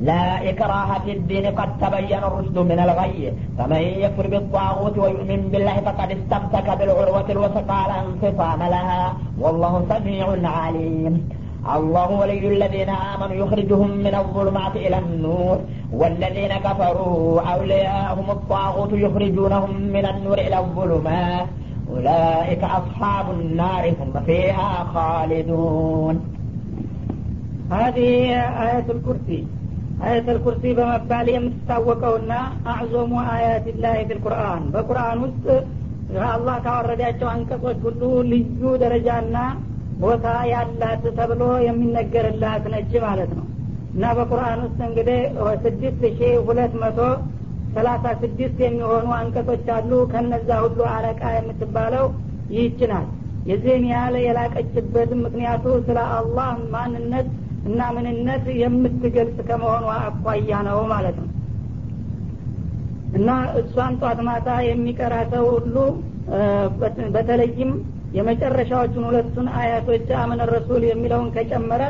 لا إكراه في الدين قد تبين الرشد من الغي. فمن يكفر بالطاغوت ويؤمن بالله فقد استمسك بالعروة الوثقى لا انفصام لها. والله سميع عليم. الله ولي الذين آمنوا يخرجهم من الظلمات إلى النور. والذين كفروا أولياءهم الطاغوت يخرجونهم من النور إلى الظلمات. أولئك أصحاب النار هم فيها خالدون. هذه آية الكرسي. አያተል ኩርሲ በመባል የምትታወቀውና አዕዞሙ አያት ላህ ፊልቁርአን በቁርአን ውስጥ አላህ ካወረዳቸው አንቀጾች ሁሉ ልዩ ደረጃና ቦታ ያላት ተብሎ የሚነገርላት ነች ማለት ነው። እና በቁርአን ውስጥ እንግዲህ ስድስት ሺ ሁለት መቶ ሰላሳ ስድስት የሚሆኑ አንቀጾች አሉ። ከነዛ ሁሉ አለቃ የምትባለው ይህች ናት። የዚህን ያህል የላቀችበትም ምክንያቱ ስለ አላህ ማንነት እና ምንነት የምትገልጽ ከመሆኗ አኳያ ነው ማለት ነው። እና እሷን ጧት ማታ የሚቀራ ሰው ሁሉ በተለይም የመጨረሻዎቹን ሁለቱን አያቶች አመነ ረሱል የሚለውን ከጨመረ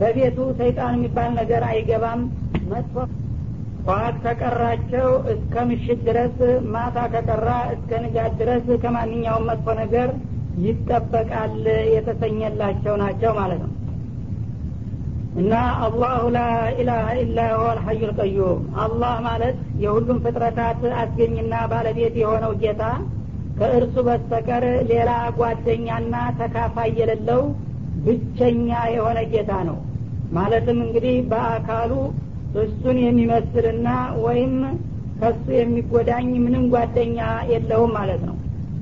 በቤቱ ሰይጣን የሚባል ነገር አይገባም። መጥፎ ጠዋት ከቀራቸው እስከ ምሽት ድረስ ማታ ከቀራ እስከ ንጋት ድረስ ከማንኛውም መጥፎ ነገር ይጠበቃል የተሰኘላቸው ናቸው ማለት ነው እና አላሁ ላኢላሀ ኢላ ሁወ አልሐዩ ልቀዩም አላህ ማለት የሁሉም ፍጥረታት አስገኝና ባለቤት የሆነው ጌታ። ከእርሱ በስተቀር ሌላ ጓደኛና ተካፋይ የሌለው ብቸኛ የሆነ ጌታ ነው። ማለትም እንግዲህ በአካሉ እሱን የሚመስልና ወይም ከሱ የሚጎዳኝ ምንም ጓደኛ የለውም ማለት ነው።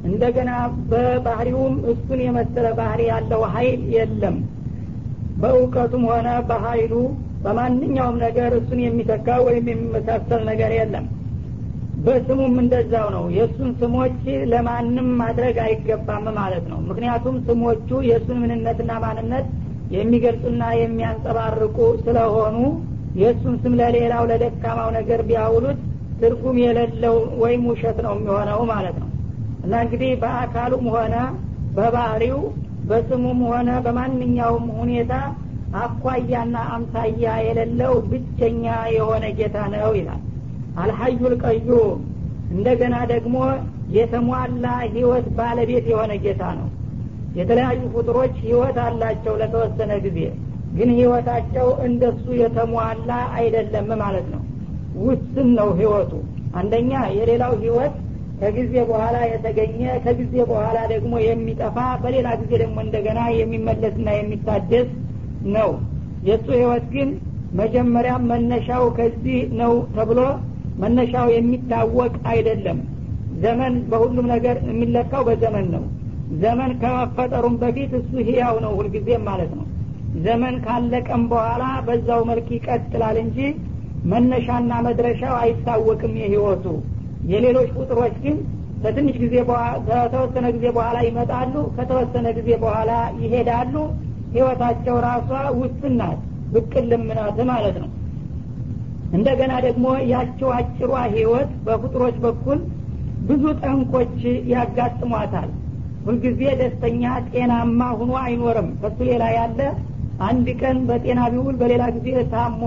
እንደገና በባህሪውም እሱን የመሰለ ባህሪ ያለው ሀይል የለም በእውቀቱም ሆነ በሀይሉ በማንኛውም ነገር እሱን የሚተካ ወይም የሚመሳሰል ነገር የለም። በስሙም እንደዛው ነው። የእሱን ስሞች ለማንም ማድረግ አይገባም ማለት ነው። ምክንያቱም ስሞቹ የእሱን ምንነትና ማንነት የሚገልጹና የሚያንጸባርቁ ስለሆኑ የእሱን ስም ለሌላው ለደካማው ነገር ቢያውሉት ትርጉም የሌለው ወይም ውሸት ነው የሚሆነው ማለት ነው። እና እንግዲህ በአካሉም ሆነ በባህሪው በስሙም ሆነ በማንኛውም ሁኔታ አኳያና አምሳያ የሌለው ብቸኛ የሆነ ጌታ ነው ይላል። አልሐዩ ልቀዩም እንደገና ደግሞ የተሟላ ህይወት ባለቤት የሆነ ጌታ ነው። የተለያዩ ፍጡሮች ህይወት አላቸው ለተወሰነ ጊዜ ግን ህይወታቸው እንደሱ የተሟላ አይደለም ማለት ነው። ውስን ነው ህይወቱ። አንደኛ የሌላው ህይወት ከጊዜ በኋላ የተገኘ ከጊዜ በኋላ ደግሞ የሚጠፋ በሌላ ጊዜ ደግሞ እንደገና የሚመለስና የሚታደስ ነው። የእሱ ህይወት ግን መጀመሪያ መነሻው ከዚህ ነው ተብሎ መነሻው የሚታወቅ አይደለም። ዘመን በሁሉም ነገር የሚለካው በዘመን ነው። ዘመን ከመፈጠሩም በፊት እሱ ህያው ነው ሁልጊዜም ማለት ነው። ዘመን ካለቀም በኋላ በዛው መልክ ይቀጥላል እንጂ መነሻና መድረሻው አይታወቅም የህይወቱ የሌሎች ቁጥሮች ግን ከትንሽ ጊዜ ከተወሰነ ጊዜ በኋላ ይመጣሉ ከተወሰነ ጊዜ በኋላ ይሄዳሉ። ህይወታቸው ራሷ ውስን ናት ብቅልም ናት ማለት ነው። እንደገና ደግሞ ያቸው አጭሯ ህይወት በፍጡሮች በኩል ብዙ ጠንኮች ያጋጥሟታል። ሁልጊዜ ደስተኛ ጤናማ ሁኖ አይኖርም። ከሱ ሌላ ያለ አንድ ቀን በጤና ቢውል በሌላ ጊዜ ታሞ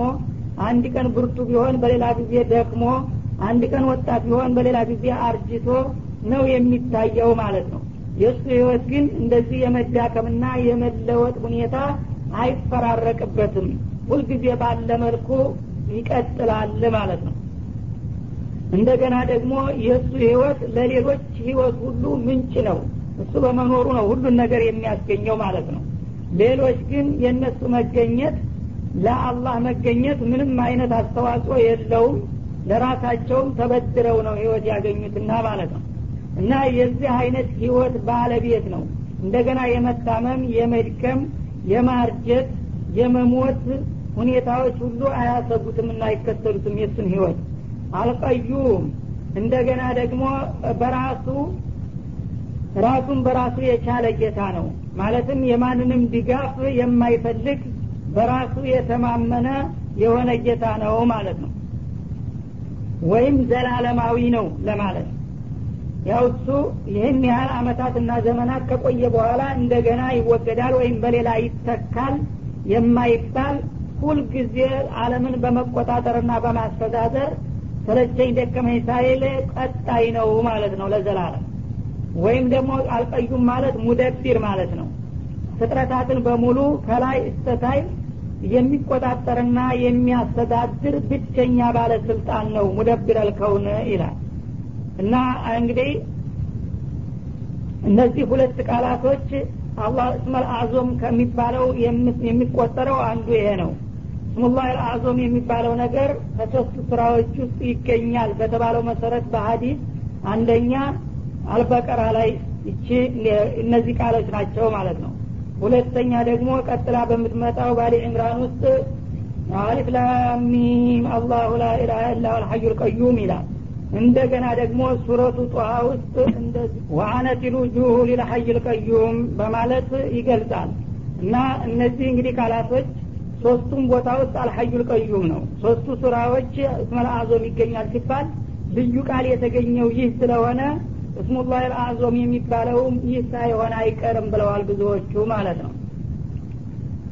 አንድ ቀን ብርቱ ቢሆን በሌላ ጊዜ ደክሞ አንድ ቀን ወጣት ቢሆን በሌላ ጊዜ አርጅቶ ነው የሚታየው ማለት ነው። የእሱ ህይወት ግን እንደዚህ የመዳከምና የመለወጥ ሁኔታ አይፈራረቅበትም። ሁልጊዜ ባለ መልኩ ይቀጥላል ማለት ነው። እንደገና ደግሞ የእሱ ህይወት ለሌሎች ህይወት ሁሉ ምንጭ ነው። እሱ በመኖሩ ነው ሁሉን ነገር የሚያስገኘው ማለት ነው። ሌሎች ግን የእነሱ መገኘት ለአላህ መገኘት ምንም አይነት አስተዋጽኦ የለውም ለራሳቸውም ተበድረው ነው ህይወት ያገኙትና ማለት ነው። እና የዚህ አይነት ህይወት ባለቤት ነው። እንደገና የመታመም የመድከም የማርጀት የመሞት ሁኔታዎች ሁሉ አያሰጉትም እና አይከተሉትም የሱን ህይወት አልቀዩም። እንደገና ደግሞ በራሱ ራሱን በራሱ የቻለ ጌታ ነው። ማለትም የማንንም ድጋፍ የማይፈልግ በራሱ የተማመነ የሆነ ጌታ ነው ማለት ነው ወይም ዘላለማዊ ነው ለማለት። ያው እሱ ይህን ያህል አመታትና ዘመናት ከቆየ በኋላ እንደገና ይወገዳል ወይም በሌላ ይተካል የማይባል ሁልጊዜ አለምን በመቆጣጠርና በማስተዳደር ሰለቸኝ ደከመኝ ሳይል ቀጣይ ነው ማለት ነው ለዘላለም። ወይም ደግሞ አልቀዩም ማለት ሙደቢር ማለት ነው። ፍጥረታትን በሙሉ ከላይ እስተታይ የሚቆጣጠርና የሚያስተዳድር ብቸኛ ባለስልጣን ነው ሙደብር አልከውን ይላል። እና እንግዲህ እነዚህ ሁለት ቃላቶች አላህ እስመል አዞም ከሚባለው የሚቆጠረው አንዱ ይሄ ነው። እስሙላህ አልአዞም የሚባለው ነገር ከሶስት ስራዎች ውስጥ ይገኛል በተባለው መሰረት በሀዲስ አንደኛ አልበቀራ ላይ ይቺ እነዚህ ቃሎች ናቸው ማለት ነው ሁለተኛ ደግሞ ቀጥላ በምትመጣው ባሊ ዕምራን ውስጥ አሊፍ ላሚም አላሁ ላኢላሀ ኢላ አልሐዩ ልቀዩም ይላል። እንደገና ደግሞ ሱረቱ ጧሃ ውስጥ ወአነት ልውጁሁ ሊልሐይ ልቀዩም በማለት ይገልጻል። እና እነዚህ እንግዲህ ቃላቶች ሶስቱም ቦታ ውስጥ አልሐዩ ልቀዩም ነው። ሶስቱ ሱራዎች እስመል አዞም ይገኛል ሲባል ልዩ ቃል የተገኘው ይህ ስለሆነ እስሙላህ አልአዞም የሚባለውም ይህ ሳይሆን አይቀርም ብለዋል ብዙዎቹ ማለት ነው።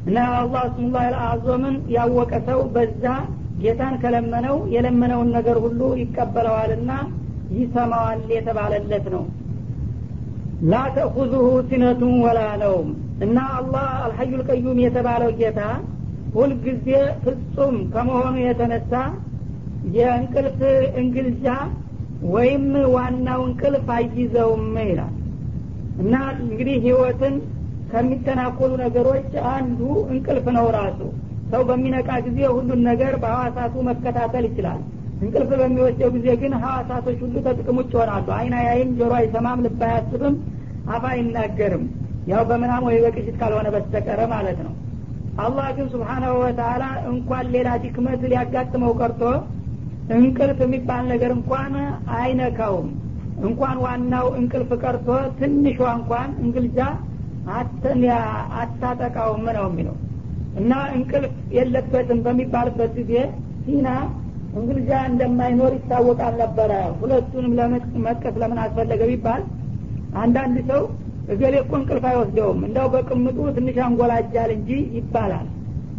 እና አላህ እስሙላህ አልአዞምን ያወቀ ሰው በዛ ጌታን ከለመነው የለመነውን ነገር ሁሉ ይቀበለዋልና ይሰማዋል የተባለለት ነው። ላ ተእኹዙሁ ሲነቱን ወላ ነውም። እና አላህ አልሐዩ ልቀዩም የተባለው ጌታ ሁልጊዜ ፍጹም ከመሆኑ የተነሳ የእንቅልፍ እንግልጃ ወይም ዋናው እንቅልፍ አይይዘውም ይላል። እና እንግዲህ ህይወትን ከሚተናኮሉ ነገሮች አንዱ እንቅልፍ ነው ራሱ። ሰው በሚነቃ ጊዜ ሁሉን ነገር በሐዋሳቱ መከታተል ይችላል። እንቅልፍ በሚወስደው ጊዜ ግን ሐዋሳቶች ሁሉ ተጥቅም ውጭ ይሆናሉ። አይን አያይም ጆሮ አይሰማም ልብ አያስብም አፍ አይናገርም። ያው በምናም ወይ በቅሽት ካልሆነ በስተቀረ ማለት ነው። አላህ ግን ስብሓናሁ ወተላ እንኳን ሌላ ድክመት ሊያጋጥመው ቀርቶ እንቅልፍ የሚባል ነገር እንኳን አይነካውም። እንኳን ዋናው እንቅልፍ ቀርቶ ትንሿ እንኳን እንግልጃ አታጠቃውም ነው የሚለው። እና እንቅልፍ የለበትም በሚባልበት ጊዜ ሲና እንግልጃ እንደማይኖር ይታወቃል ነበረ። ሁለቱንም ለመጥቀስ ለምን አስፈለገ ቢባል አንዳንድ ሰው እገሌ እኮ እንቅልፍ አይወስደውም እንዳው በቅምጡ ትንሽ አንጎላጃል እንጂ ይባላል።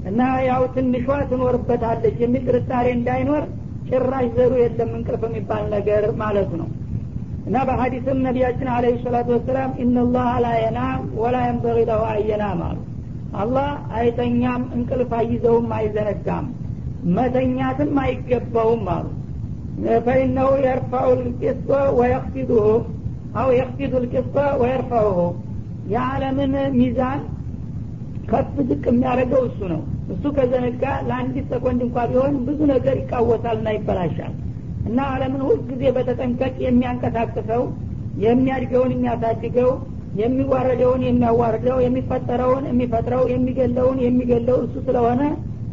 እና ያው ትንሿ ትኖርበታለች የሚል ጥርጣሬ እንዳይኖር ጭራሽ ዘሩ የለም እንቅልፍ የሚባል ነገር ማለቱ ነው። እና በሀዲስም ነቢያችን አለ ሰላቱ ወሰላም ኢነላህ ላ የናም ወላ የንበቂ ለሁ አየናም አሉ። አላህ አይተኛም እንቅልፍ አይዘውም አይዘነጋም መተኛትም አይገባውም አሉ። ፈኢነሁ የርፋዑ ልቅስጦ ወየክፊዱሁ አው የክፊዱ ልቅስጦ ወየርፋዑሁ። የዓለምን ሚዛን ከፍ ዝቅ የሚያደርገው እሱ ነው። እሱ ከዘነጋ ለአንዲት ሰኮንድ እንኳ ቢሆን ብዙ ነገር ይቃወሳልና ይበላሻል። እና አለምን ሁልጊዜ በተጠንቀቅ የሚያንቀሳቅሰው የሚያድገውን የሚያሳድገው የሚዋረደውን የሚያዋርደው የሚፈጠረውን የሚፈጥረው የሚገለውን የሚገለው እሱ ስለሆነ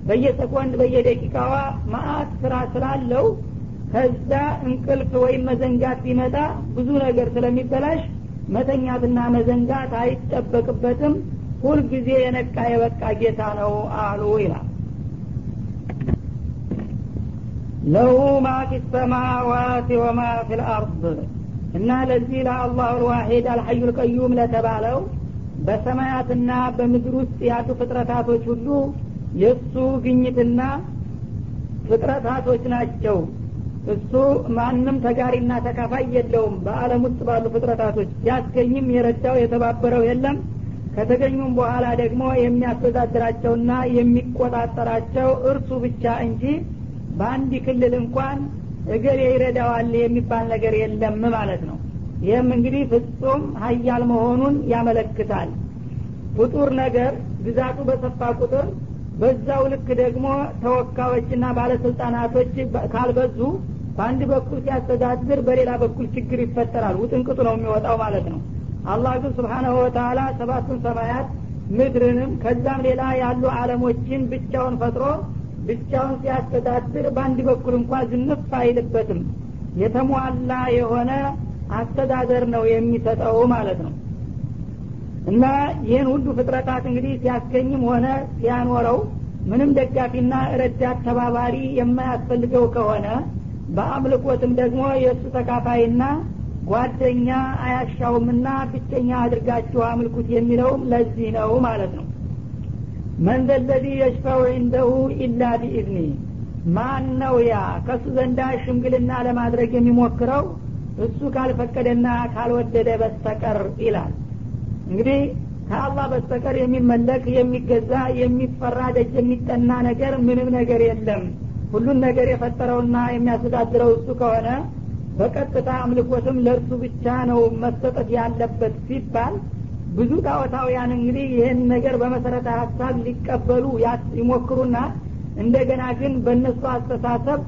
በየሰኮንድ በየደቂቃዋ ማአት ስራ ስላለው ከዛ እንቅልፍ ወይም መዘንጋት ቢመጣ ብዙ ነገር ስለሚበላሽ መተኛትና መዘንጋት አይጠበቅበትም ሁልጊዜ የነቃ የበቃ ጌታ ነው አሉ ይላል። ለሁ ማ ፊ ሰማዋት ወማ ፊ እና ለዚህ ለአላሁ ልዋሒድ አልሐዩ ልቀዩም ለተባለው በሰማያትና በምድር ውስጥ ያሉ ፍጥረታቶች ሁሉ የእሱ ግኝትና ፍጥረታቶች ናቸው። እሱ ማንም ተጋሪና ተካፋይ የለውም። በአለም ውስጥ ባሉ ፍጥረታቶች ያስገኝም የረዳው የተባበረው የለም ከተገኙም በኋላ ደግሞ የሚያስተዳድራቸውና የሚቆጣጠራቸው እርሱ ብቻ እንጂ በአንድ ክልል እንኳን እገሌ ይረዳዋል የሚባል ነገር የለም ማለት ነው። ይህም እንግዲህ ፍጹም ሀያል መሆኑን ያመለክታል። ፍጡር ነገር ግዛቱ በሰፋ ቁጥር በዛው ልክ ደግሞ ተወካዮችና ባለስልጣናቶች ካልበዙ በአንድ በኩል ሲያስተዳድር በሌላ በኩል ችግር ይፈጠራል። ውጥንቅጡ ነው የሚወጣው ማለት ነው አላህ ግን ስብሓናሁ ወተላ ሰባቱን ሰማያት ምድርንም ከዛም ሌላ ያሉ አለሞችን ብቻውን ፈጥሮ ብቻውን ሲያስተዳድር በአንድ በኩል እንኳ ዝንፍ አይልበትም። የተሟላ የሆነ አስተዳደር ነው የሚሰጠው ማለት ነው። እና ይህን ሁሉ ፍጥረታት እንግዲህ ሲያስገኝም ሆነ ሲያኖረው ምንም ደጋፊና ረዳት ተባባሪ የማያስፈልገው ከሆነ በአምልኮትም ደግሞ የእሱ ተካፋይና ጓደኛ አያሻውምና ብቸኛ አድርጋችሁ አምልኩት የሚለውም ለዚህ ነው ማለት ነው። መን ዘለዚ የሽፈው ዒንደሁ ኢላ ቢኢዝኒ? ማን ነው ያ? ከእሱ ዘንዳ ሽምግልና ለማድረግ የሚሞክረው? እሱ ካልፈቀደና ካልወደደ በስተቀር ይላል። እንግዲህ ከአላህ በስተቀር የሚመለክ የሚገዛ የሚፈራ ደጅ የሚጠና ነገር ምንም ነገር የለም። ሁሉን ነገር የፈጠረውና የሚያስተዳድረው እሱ ከሆነ በቀጥታ አምልኮትም ለእርሱ ብቻ ነው መሰጠት ያለበት ሲባል ብዙ ጣዖታውያን እንግዲህ ይህን ነገር በመሰረተ ሀሳብ ሊቀበሉ ይሞክሩና እንደገና ግን በእነሱ አስተሳሰብ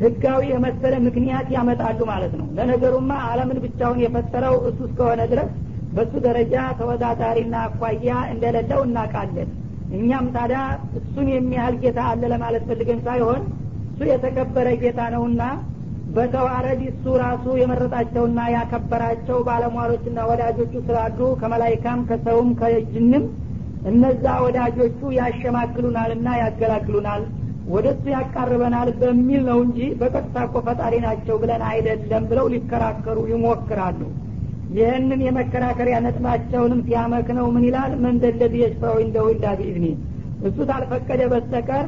ህጋዊ የመሰለ ምክንያት ያመጣሉ ማለት ነው። ለነገሩማ አለምን ብቻውን የፈጠረው እሱ እስከሆነ ድረስ በሱ ደረጃ ተወዳዳሪና አኳያ እንደሌለው እናውቃለን። እኛም ታዲያ እሱን የሚያህል ጌታ አለ ለማለት ፈልገን ሳይሆን እሱ የተከበረ ጌታ ነውና በተዋረድ እሱ ራሱ የመረጣቸውና ያከበራቸው ባለሟሎችና ወዳጆቹ ስላሉ ከመላይካም ከሰውም ከጅንም እነዛ ወዳጆቹ ያሸማግሉናልና ያገላግሉናል ወደ እሱ ያቃርበናል በሚል ነው እንጂ በቀጥታ እኮ ፈጣሪ ናቸው ብለን አይደለም ብለው ሊከራከሩ ይሞክራሉ። ይህንን የመከራከሪያ ነጥባቸውንም ሲያመክነው ምን ይላል? መንደለዚ የሽፈው እንደው ኢላ ቢኢዝኒ እሱ ታልፈቀደ በስተቀር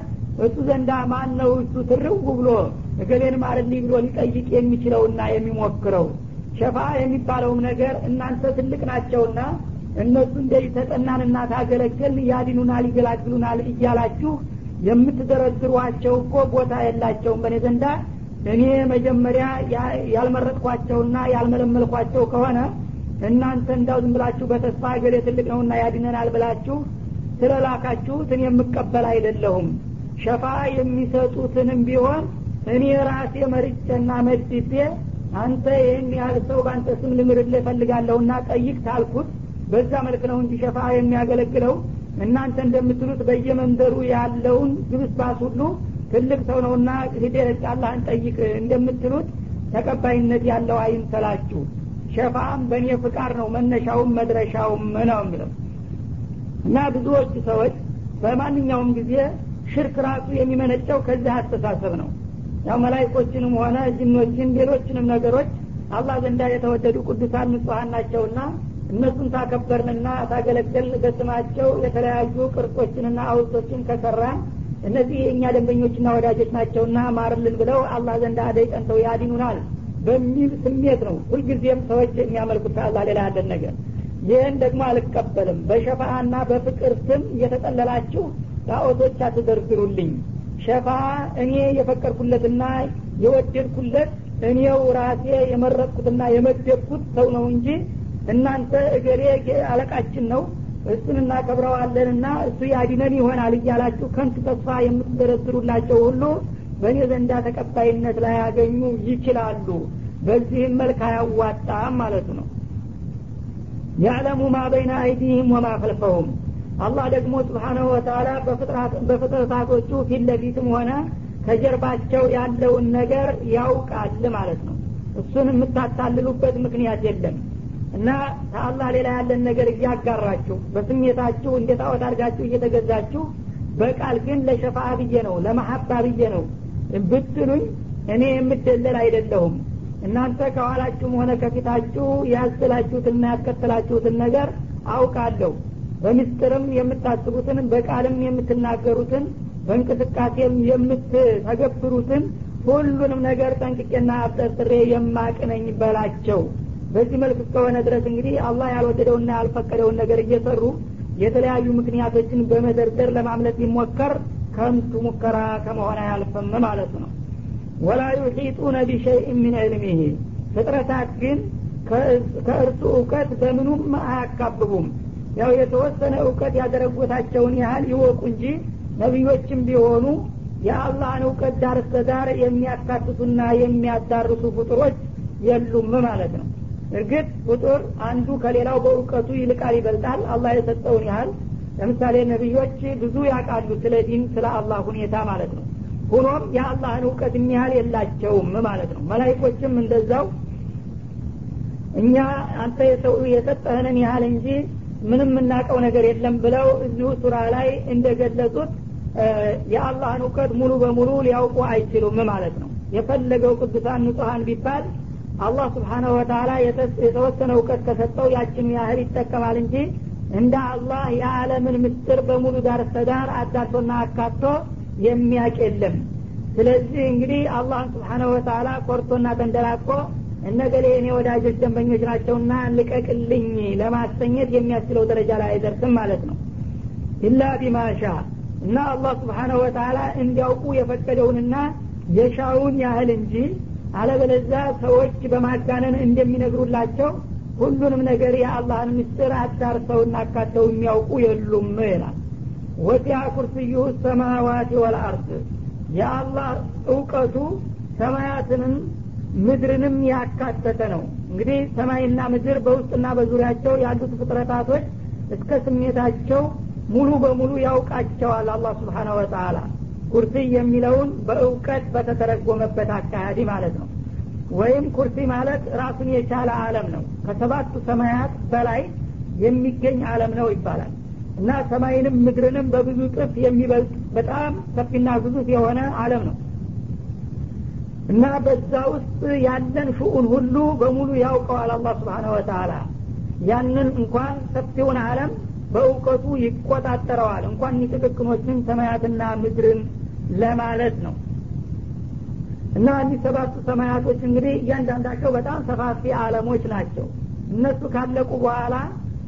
እሱ ዘንዳ ማን ነው እሱ ትርው ብሎ እገሌን ማርልኝ ብሎ ሊጠይቅ የሚችለውና የሚሞክረው ሸፋ የሚባለውም ነገር እናንተ ትልቅ ናቸውና እነሱ እንደዚህ ተጠናንና ታገለገል ያድኑናል ይገላግሉናል እያላችሁ የምትደረድሯቸው እኮ ቦታ የላቸውም በእኔ ዘንዳ። እኔ መጀመሪያ ያልመረጥኳቸውና ያልመለመልኳቸው ከሆነ እናንተ እንዳው ዝም ብላችሁ በተስፋ እገሌ ትልቅ ነውና ያድነናል ብላችሁ ስለላካችሁትን የምቀበል አይደለሁም። ሸፋ የሚሰጡትንም ቢሆን እኔ ራሴ መርጬና መድቤ አንተ ይህን ያህል ሰው በአንተ ስም ልምርልህ እፈልጋለሁና ጠይቅ ታልኩት በዛ መልክ ነው እንጂ ሸፋ የሚያገለግለው። እናንተ እንደምትሉት በየመንደሩ ያለውን ግብስባስ ሁሉ ትልቅ ሰው ነውና ሂደህ አላህን ጠይቅ እንደምትሉት ተቀባይነት ያለው አይምሰላችሁ ሸፋም በእኔ ፍቃድ ነው መነሻውም መድረሻውም ነው የሚለው። እና ብዙዎቹ ሰዎች በማንኛውም ጊዜ ሽርክ ራሱ የሚመነጨው ከዚህ አስተሳሰብ ነው ያው መላይኮችንም ሆነ ጅኖችን ሌሎችንም ነገሮች አላህ ዘንዳ የተወደዱ ቅዱሳን ንጹሀን ናቸውና እነሱን ታከበርንና ታገለገልን በስማቸው የተለያዩ ቅርጾችንና አውልቶችን ከሰራን እነዚህ የእኛ ደንበኞችና ወዳጆች ናቸውና ማርልን ብለው አላህ ዘንዳ አደይ ቀንተው ያዲኑናል በሚል ስሜት ነው ሁልጊዜም ሰዎች የሚያመልኩት ከአላህ ሌላ ያለን ነገር። ይህን ደግሞ አልቀበልም። በሸፋአና በፍቅር ስም እየተጠለላችሁ ጣዖቶች አትደርድሩልኝ ሸፋ እኔ የፈቀድኩለትና የወደድኩለት እኔው ራሴ የመረጥኩትና የመደብኩት ሰው ነው እንጂ እናንተ እገሌ አለቃችን ነው እሱን እናከብረዋለንና እሱ ያዲነን ይሆናል እያላችሁ ከንቱ ተስፋ የምትደረድሩላቸው ሁሉ በእኔ ዘንዳ ተቀባይነት ላያገኙ ይችላሉ። በዚህም መልክ አያዋጣም ማለቱ ነው። ያዕለሙ ማ በይነ አይዲህም ወማ ከልፈሁም አላህ ደግሞ ስብሓናሁ ወተላ በፍጥረታቶቹ ፊት ለፊትም ሆነ ከጀርባቸው ያለውን ነገር ያውቃል ማለት ነው። እሱን የምታታልሉበት ምክንያት የለም። እና ከአላህ ሌላ ያለን ነገር እያጋራችሁ በስሜታችሁ እንደ ጣዖት አድርጋችሁ እየተገዛችሁ በቃል ግን ለሸፋ ብዬ ነው ለመሀባ ብዬ ነው ብትሉኝ እኔ የምደለል አይደለሁም። እናንተ ከኋላችሁም ሆነ ከፊታችሁ ያስላችሁትና ያስከተላችሁትን ነገር አውቃለሁ በምስጥርም የምታስቡትን በቃልም የምትናገሩትን በእንቅስቃሴም የምትተገብሩትን ሁሉንም ነገር ጠንቅቄና አብጠርጥሬ የማቅነኝ በላቸው። በዚህ መልክ እስከሆነ ድረስ እንግዲህ አላህ ያልወደደውና ያልፈቀደውን ነገር እየሰሩ የተለያዩ ምክንያቶችን በመደርደር ለማምለጥ ይሞከር ከንቱ ሙከራ ከመሆን አያልፍም ማለት ነው። ወላ ዩሒጡነ ቢሸይء ምን ዕልሚህ ፍጥረታት ግን ከእርሱ እውቀት በምኑም አያካብቡም ያው የተወሰነ እውቀት ያደረጎታቸውን ያህል ይወቁ እንጂ ነቢዮችም ቢሆኑ የአላህን እውቀት ዳር ዳር የሚያካትቱና የሚያዳርሱ ፍጡሮች የሉም ማለት ነው። እርግጥ ፍጡር አንዱ ከሌላው በእውቀቱ ይልቃል ይበልጣል። አላህ የሰጠውን ያህል ለምሳሌ ነቢዮች ብዙ ያውቃሉ ስለ ዲን ስለ አላህ ሁኔታ ማለት ነው። ሆኖም የአላህን እውቀት የሚያህል የላቸውም ማለት ነው። መላይኮችም እንደዛው እኛ አንተ የሰጠህንን ያህል እንጂ ምንም የምናውቀው ነገር የለም ብለው እዚሁ ሱራ ላይ እንደገለጹት የአላህን እውቀት ሙሉ በሙሉ ሊያውቁ አይችሉም ማለት ነው። የፈለገው ቅዱሳን ንጹሀን ቢባል አላህ ስብሓናሁ ወተላ የተወሰነ እውቀት ከሰጠው ያችኑ ያህል ይጠቀማል እንጂ እንደ አላህ የዓለምን ምስጢር በሙሉ ዳር ስተዳር አዳርሶና አካቶ የሚያቅ የለም። ስለዚህ እንግዲህ አላህን ስብሓናሁ ወተላ ኮርቶና ተንደላቆ እነገሌ እኔ ወዳጆች ደንበኞች ናቸውና ልቀቅልኝ ለማሰኘት የሚያስችለው ደረጃ ላይ አይደርስም ማለት ነው። ኢላ ቢማሻ እና አላህ ስብሓናሁ ወተላ እንዲያውቁ የፈቀደውንና የሻውን ያህል እንጂ አለበለዛ ሰዎች በማጋነን እንደሚነግሩላቸው ሁሉንም ነገር የአላህን ምስጢር አዳርሰውና አካተው የሚያውቁ የሉም ይላል። ወሲያ ኩርስዩሁ ሰማዋት ወልአርድ የአላህ እውቀቱ ሰማያትንም ምድርንም ያካተተ ነው። እንግዲህ ሰማይና ምድር በውስጥና በዙሪያቸው ያሉት ፍጥረታቶች እስከ ስሜታቸው ሙሉ በሙሉ ያውቃቸዋል አላህ ስብሓነ ወተላ ኩርሲ የሚለውን በእውቀት በተተረጎመበት አካሄድ ማለት ነው። ወይም ኩርሲ ማለት ራሱን የቻለ አለም ነው። ከሰባቱ ሰማያት በላይ የሚገኝ አለም ነው ይባላል። እና ሰማይንም ምድርንም በብዙ ጥፍ የሚበልጥ በጣም ሰፊና ግዙፍ የሆነ አለም ነው እና በዛ ውስጥ ያለን ሽኡን ሁሉ በሙሉ ያውቀዋል አላህ ስብሓነ ወተላ ያንን እንኳን ሰፊውን አለም በእውቀቱ ይቆጣጠረዋል። እንኳን ጥቅቅኖችን ሰማያትና ምድርን ለማለት ነው። እና እኒህ ሰባቱ ሰማያቶች እንግዲህ እያንዳንዳቸው በጣም ሰፋፊ አለሞች ናቸው። እነሱ ካለቁ በኋላ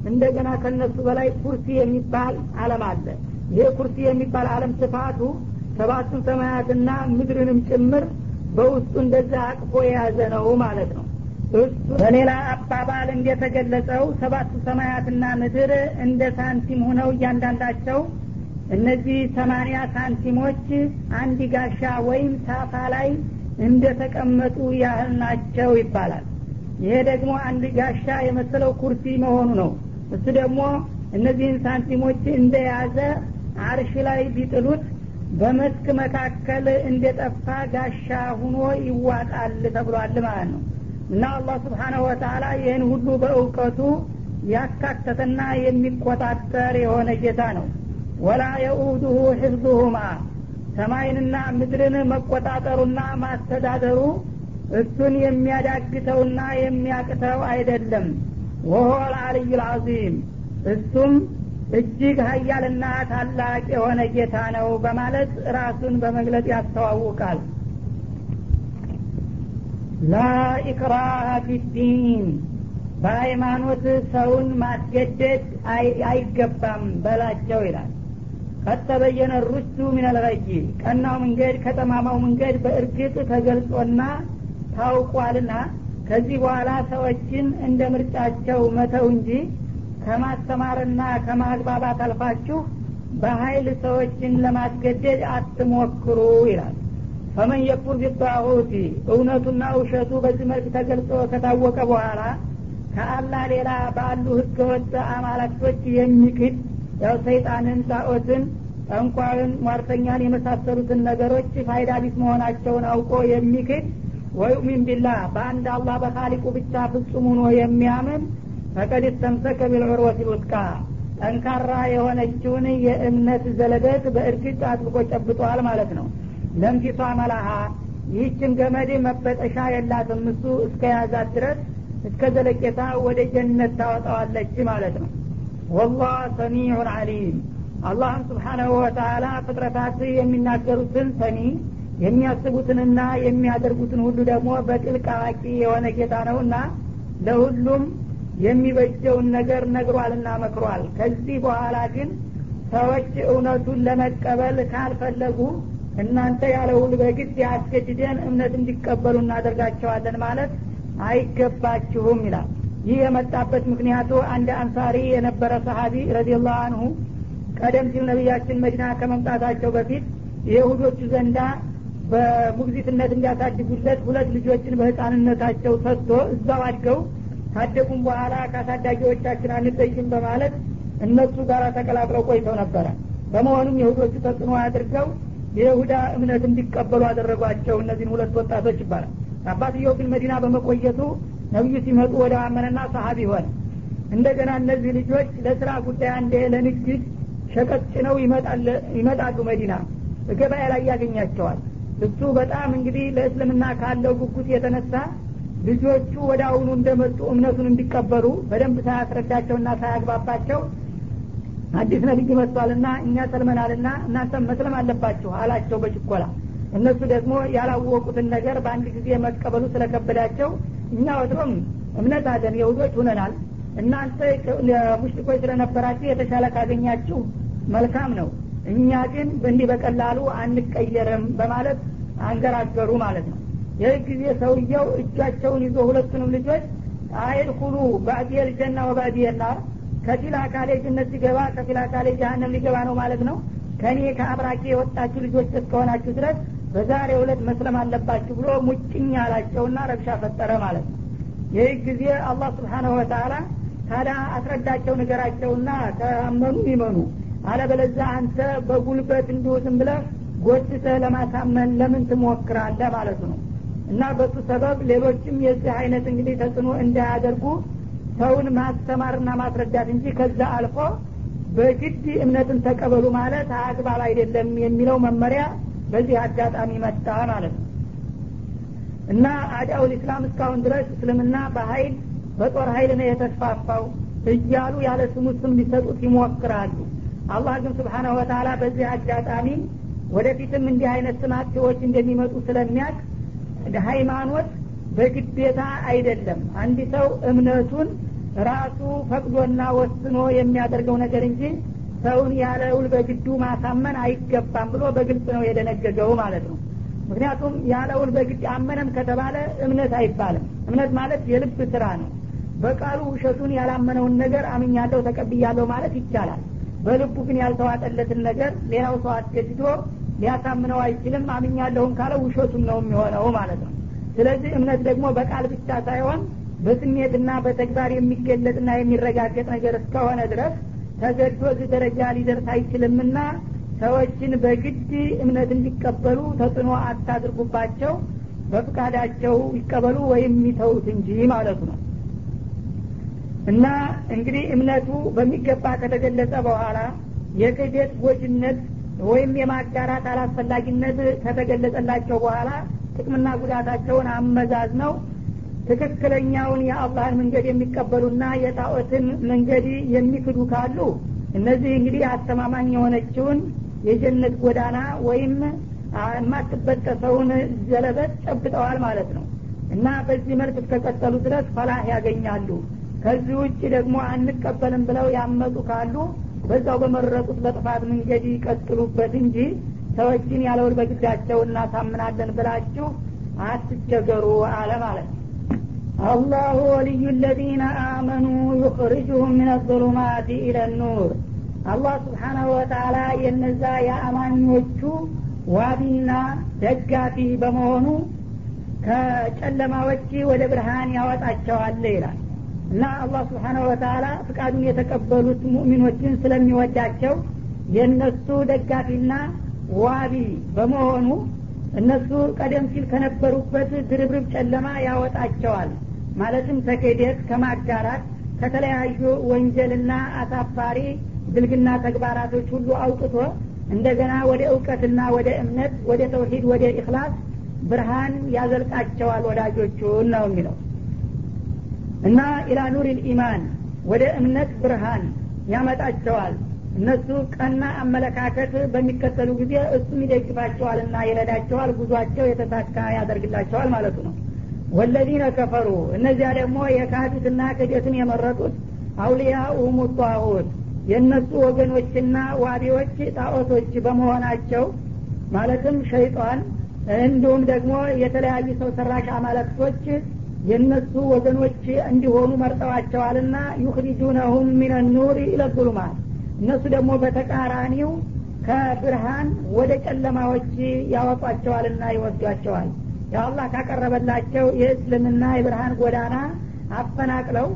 እንደገና ከነሱ በላይ ኩርሲ የሚባል አለም አለ። ይሄ ኩርሲ የሚባል አለም ስፋቱ ሰባቱን ሰማያትና ምድርንም ጭምር በውስጡ እንደዛ አቅፎ የያዘ ነው ማለት ነው። እሱ በሌላ አባባል እንደተገለጸው ሰባቱ ሰማያትና ምድር እንደ ሳንቲም ሆነው እያንዳንዳቸው እነዚህ ሰማኒያ ሳንቲሞች አንድ ጋሻ ወይም ሳፋ ላይ እንደተቀመጡ ያህል ናቸው ይባላል። ይሄ ደግሞ አንድ ጋሻ የመሰለው ኩርሲ መሆኑ ነው። እሱ ደግሞ እነዚህን ሳንቲሞች እንደያዘ አርሽ ላይ ቢጥሉት በመስክ መካከል እንደጠፋ ጋሻ ሁኖ ይዋጣል ተብሏል ማለት ነው። እና አላህ ስብሓናሁ ወተላ ይህን ሁሉ በእውቀቱ ያካተተና የሚቆጣጠር የሆነ ጌታ ነው። ወላ የኡዱሁ ሕፍዙሁማ ሰማይንና ምድርን መቆጣጠሩና ማስተዳደሩ እሱን የሚያዳግተውና የሚያቅተው አይደለም። ወሆ ልአልይ ልዓዚም እሱም እጅግ ሀያልና ታላቅ የሆነ ጌታ ነው በማለት ራሱን በመግለጽ ያስተዋውቃል። ላኢክራሃ ፊዲን በሃይማኖት ሰውን ማስገደድ አይገባም በላቸው ይላል። ከተበየነ ሩሽዱ ሚነልገይ ቀናው መንገድ ከጠማማው መንገድ በእርግጥ ተገልጾና ታውቋልና ከዚህ በኋላ ሰዎችን እንደ ምርጫቸው መተው እንጂ ከማስተማርና ከማግባባት አልፋችሁ በሀይል ሰዎችን ለማስገደድ አትሞክሩ ይላል። ፈመን የኩር ቢጣሁቲ እውነቱና ውሸቱ በዚህ መልክ ተገልጾ ከታወቀ በኋላ ከአላህ ሌላ ባሉ ህገወጥ አማላክቶች የሚክድ ያው ሰይጣንን ጣዖትን ጠንቋይን ሟርተኛን የመሳሰሉትን ነገሮች ፋይዳ ቢስ መሆናቸውን አውቆ የሚክድ ወዩሚን ቢላህ በአንድ አላህ በካሊቁ ብቻ ፍጹም ሆኖ የሚያምን ፈቀድ ተምሰከ ቢልዑርወት ልውስቃ ጠንካራ የሆነችውን የእምነት ዘለበት በእርግጥ አጥብቆ ጨብጧል ማለት ነው። ለምፊቷ መላሃ ይህችን ገመድ መበጠሻ የላትም። እሱ እስከ ያዛት ድረስ እስከ ዘለቄታ ወደ ጀነት ታወጣዋለች ማለት ነው። ወላህ ሰሚዑን አሊም አላህም ስብሓናሁ ወተላ ፍጥረታት የሚናገሩትን ሰሚ የሚያስቡትንና የሚያደርጉትን ሁሉ ደግሞ በጥልቅ አዋቂ የሆነ ጌታ ነውና ለሁሉም የሚበጀውን ነገር ነግሯልና መክሯል። ከዚህ በኋላ ግን ሰዎች እውነቱን ለመቀበል ካልፈለጉ እናንተ ያለውን በግድ ያስገድደን እምነት እንዲቀበሉ እናደርጋቸዋለን ማለት አይገባችሁም ይላል። ይህ የመጣበት ምክንያቱ አንድ አንሳሪ የነበረ ሰሀቢ ረዲላሁ አንሁ ቀደም ሲል ነቢያችን መዲና ከመምጣታቸው በፊት የይሁዶቹ ዘንዳ በሙግዚትነት እንዲያሳድጉለት ሁለት ልጆችን በህፃንነታቸው ሰጥቶ እዛው አድገው ካደጉም በኋላ ከአሳዳጊዎቻችን አንጠይም በማለት እነሱ ጋር ተቀላቅለው ቆይተው ነበረ። በመሆኑም የሁዶቹ ተጽዕኖ አድርገው የይሁዳ እምነት እንዲቀበሉ አደረጓቸው። እነዚህን ሁለት ወጣቶች ይባላል። አባትየው ግን መዲና በመቆየቱ ነቢዩ ሲመጡ ወደ አመነና ሰሀቢ ሆነ። እንደገና እነዚህ ልጆች ለስራ ጉዳይ አንዴ ለንግድ ሸቀጥ ጭነው ይመጣሉ መዲና። ገበያ ላይ ያገኛቸዋል። እሱ በጣም እንግዲህ ለእስልምና ካለው ጉጉት የተነሳ ልጆቹ ወደ አሁኑ እንደመጡ እምነቱን እንዲቀበሉ በደንብ ሳያስረዳቸውና ሳያግባባቸው አዲስ ነቢይ መጥቷልና እኛ ሰልመናልና እናንተም መስለም አለባችሁ አላቸው በችኮላ። እነሱ ደግሞ ያላወቁትን ነገር በአንድ ጊዜ መቀበሉ ስለከበዳቸው እኛ ወትሮም እምነት አለን የሁዶች ሁነናል። እናንተ ሙሽሪኮች ስለነበራችሁ የተሻለ ካገኛችሁ መልካም ነው። እኛ ግን እንዲህ በቀላሉ አንቀየርም በማለት አንገራገሩ ማለት ነው ይህ ጊዜ ሰውየው እጃቸውን ይዞ ሁለቱንም ልጆች አይድኩሉ ባዕድየል ጀና ወባዕድየል ናር ከፊል አካሌ ጀነት ሲገባ ከፊል አካሌ ጀሀነም ሊገባ ነው ማለት ነው። ከእኔ ከአብራኬ የወጣችሁ ልጆች እስከሆናችሁ ድረስ በዛሬ ሁለት መስለም አለባችሁ ብሎ ሙጭኝ አላቸውና ረብሻ ፈጠረ ማለት ነው። ይህ ጊዜ አላህ ስብሓናሁ ወተአላ ታዲያ አስረዳቸው ንገራቸውና ከአመኑ ይመኑ። አለበለዛ አንተ በጉልበት እንዲሁ ዝም ብለህ ጎትተህ ለማሳመን ለምን ትሞክራለህ ማለቱ ነው እና በሱ ሰበብ ሌሎችም የዚህ አይነት እንግዲህ ተጽዕኖ እንዳያደርጉ ሰውን ማስተማርና ማስረዳት እንጂ ከዛ አልፎ በግድ እምነትን ተቀበሉ ማለት አግባብ አይደለም የሚለው መመሪያ በዚህ አጋጣሚ መጣ ማለት ነው። እና አዳውል ኢስላም እስካሁን ድረስ እስልምና በሀይል በጦር ሀይል ነው የተስፋፋው እያሉ ያለ ስሙ ስም ሊሰጡት ይሞክራሉ። አላህ ግን ስብሓናሁ ወተላ በዚህ አጋጣሚ ወደፊትም እንዲህ አይነት ስማቸዎች እንደሚመጡ ስለሚያቅ ሃይማኖት በግዴታ አይደለም። አንድ ሰው እምነቱን ራሱ ፈቅዶና ወስኖ የሚያደርገው ነገር እንጂ ሰውን ያለ ውል በግዱ ማሳመን አይገባም ብሎ በግልጽ ነው የደነገገው ማለት ነው። ምክንያቱም ያለ ውል በግድ አመነም ከተባለ እምነት አይባልም። እምነት ማለት የልብ ስራ ነው። በቃሉ ውሸቱን ያላመነውን ነገር አምኛለሁ ተቀብያለሁ ማለት ይቻላል። በልቡ ግን ያልተዋጠለትን ነገር ሌላው ሰው አስገድዶ ሊያሳምነው አይችልም አምኛለሁም ካለ ውሸቱን ነው የሚሆነው ማለት ነው። ስለዚህ እምነት ደግሞ በቃል ብቻ ሳይሆን በስሜትና በተግባር የሚገለጥና የሚረጋገጥ ነገር እስከሆነ ድረስ ተገዶ እዚህ ደረጃ ሊደርስ አይችልምና ሰዎችን በግድ እምነት እንዲቀበሉ ተጽዕኖ አታድርጉባቸው በፍቃዳቸው ይቀበሉ ወይም የሚተውት እንጂ ማለቱ ነው። እና እንግዲህ እምነቱ በሚገባ ከተገለጸ በኋላ የክህደት ጎጅነት ወይም የማጋራት አላስፈላጊነት ከተገለጸላቸው በኋላ ጥቅምና ጉዳታቸውን አመዛዝ ነው ትክክለኛውን የአላህን መንገድ የሚቀበሉና የጣዖትን መንገድ የሚክዱ ካሉ እነዚህ እንግዲህ አስተማማኝ የሆነችውን የጀነት ጎዳና ወይም የማትበጠሰውን ዘለበት ጨብጠዋል ማለት ነው። እና በዚህ መልክ እስከቀጠሉ ድረስ ፈላህ ያገኛሉ። ከዚህ ውጭ ደግሞ አንቀበልም ብለው ያመፁ ካሉ በዛው በመረጡት በጥፋት መንገድ ይቀጥሉበት እንጂ ሰዎችን ያለውል በግዳቸው እናሳምናለን ብላችሁ አትቸገሩ አለ ማለት አላሁ ወልዩ ለዚነ አመኑ ዩኽርጅሁም ምን አظሉማት ኢለ ኑር። አላህ ስብሓናሁ ወተላ የነዛ የአማኞቹ ዋቢና ደጋፊ በመሆኑ ከጨለማዎች ወደ ብርሃን ያወጣቸዋል ይላል እና አላህ ስብሓናሁ ወተላ ፍቃዱን የተቀበሉት ሙእሚኖችን ስለሚወዳቸው የእነሱ ደጋፊና ዋቢ በመሆኑ እነሱ ቀደም ሲል ከነበሩበት ድርብርብ ጨለማ ያወጣቸዋል። ማለትም ከክህደት ከማጋራት ከተለያዩ ወንጀልና አሳፋሪ ብልግና ተግባራቶች ሁሉ አውጥቶ እንደገና ወደ እውቀትና ወደ እምነት ወደ ተውሂድ ወደ ኢክላስ ብርሃን ያዘልቃቸዋል ወዳጆቹን ነው የሚለው እና إلى نور الإيمان ወደ እምነት ብርሃን ያመጣቸዋል። እነሱ ቀና አመለካከት በሚከተሉ ጊዜ እሱም ይደግፋቸዋልና ይረዳቸዋል ጉዟቸው የተሳካ ያደርግላቸዋል ማለቱ ነው። ወለዚነ ከፈሩ እነዚያ ደግሞ የካዱትና ክደትን የመረጡት አውሊያኡም ጣዖት የእነሱ ወገኖችና ዋቢዎች ጣዖቶች በመሆናቸው ማለትም ሸይጣን እንዲሁም ደግሞ የተለያዩ ሰው ሰራሽ አማለክቶች የእነሱ ወገኖች እንዲሆኑ መርጠዋቸዋልና ዩክሪጁነሁም ሚነ ኑር ኢለዙሉማት እነሱ ደግሞ በተቃራኒው ከብርሃን ወደ ጨለማዎች ያወጧቸዋልና ይወስዷቸዋል። የአላህ ካቀረበላቸው የእስልምና የብርሃን ጎዳና አፈናቅለው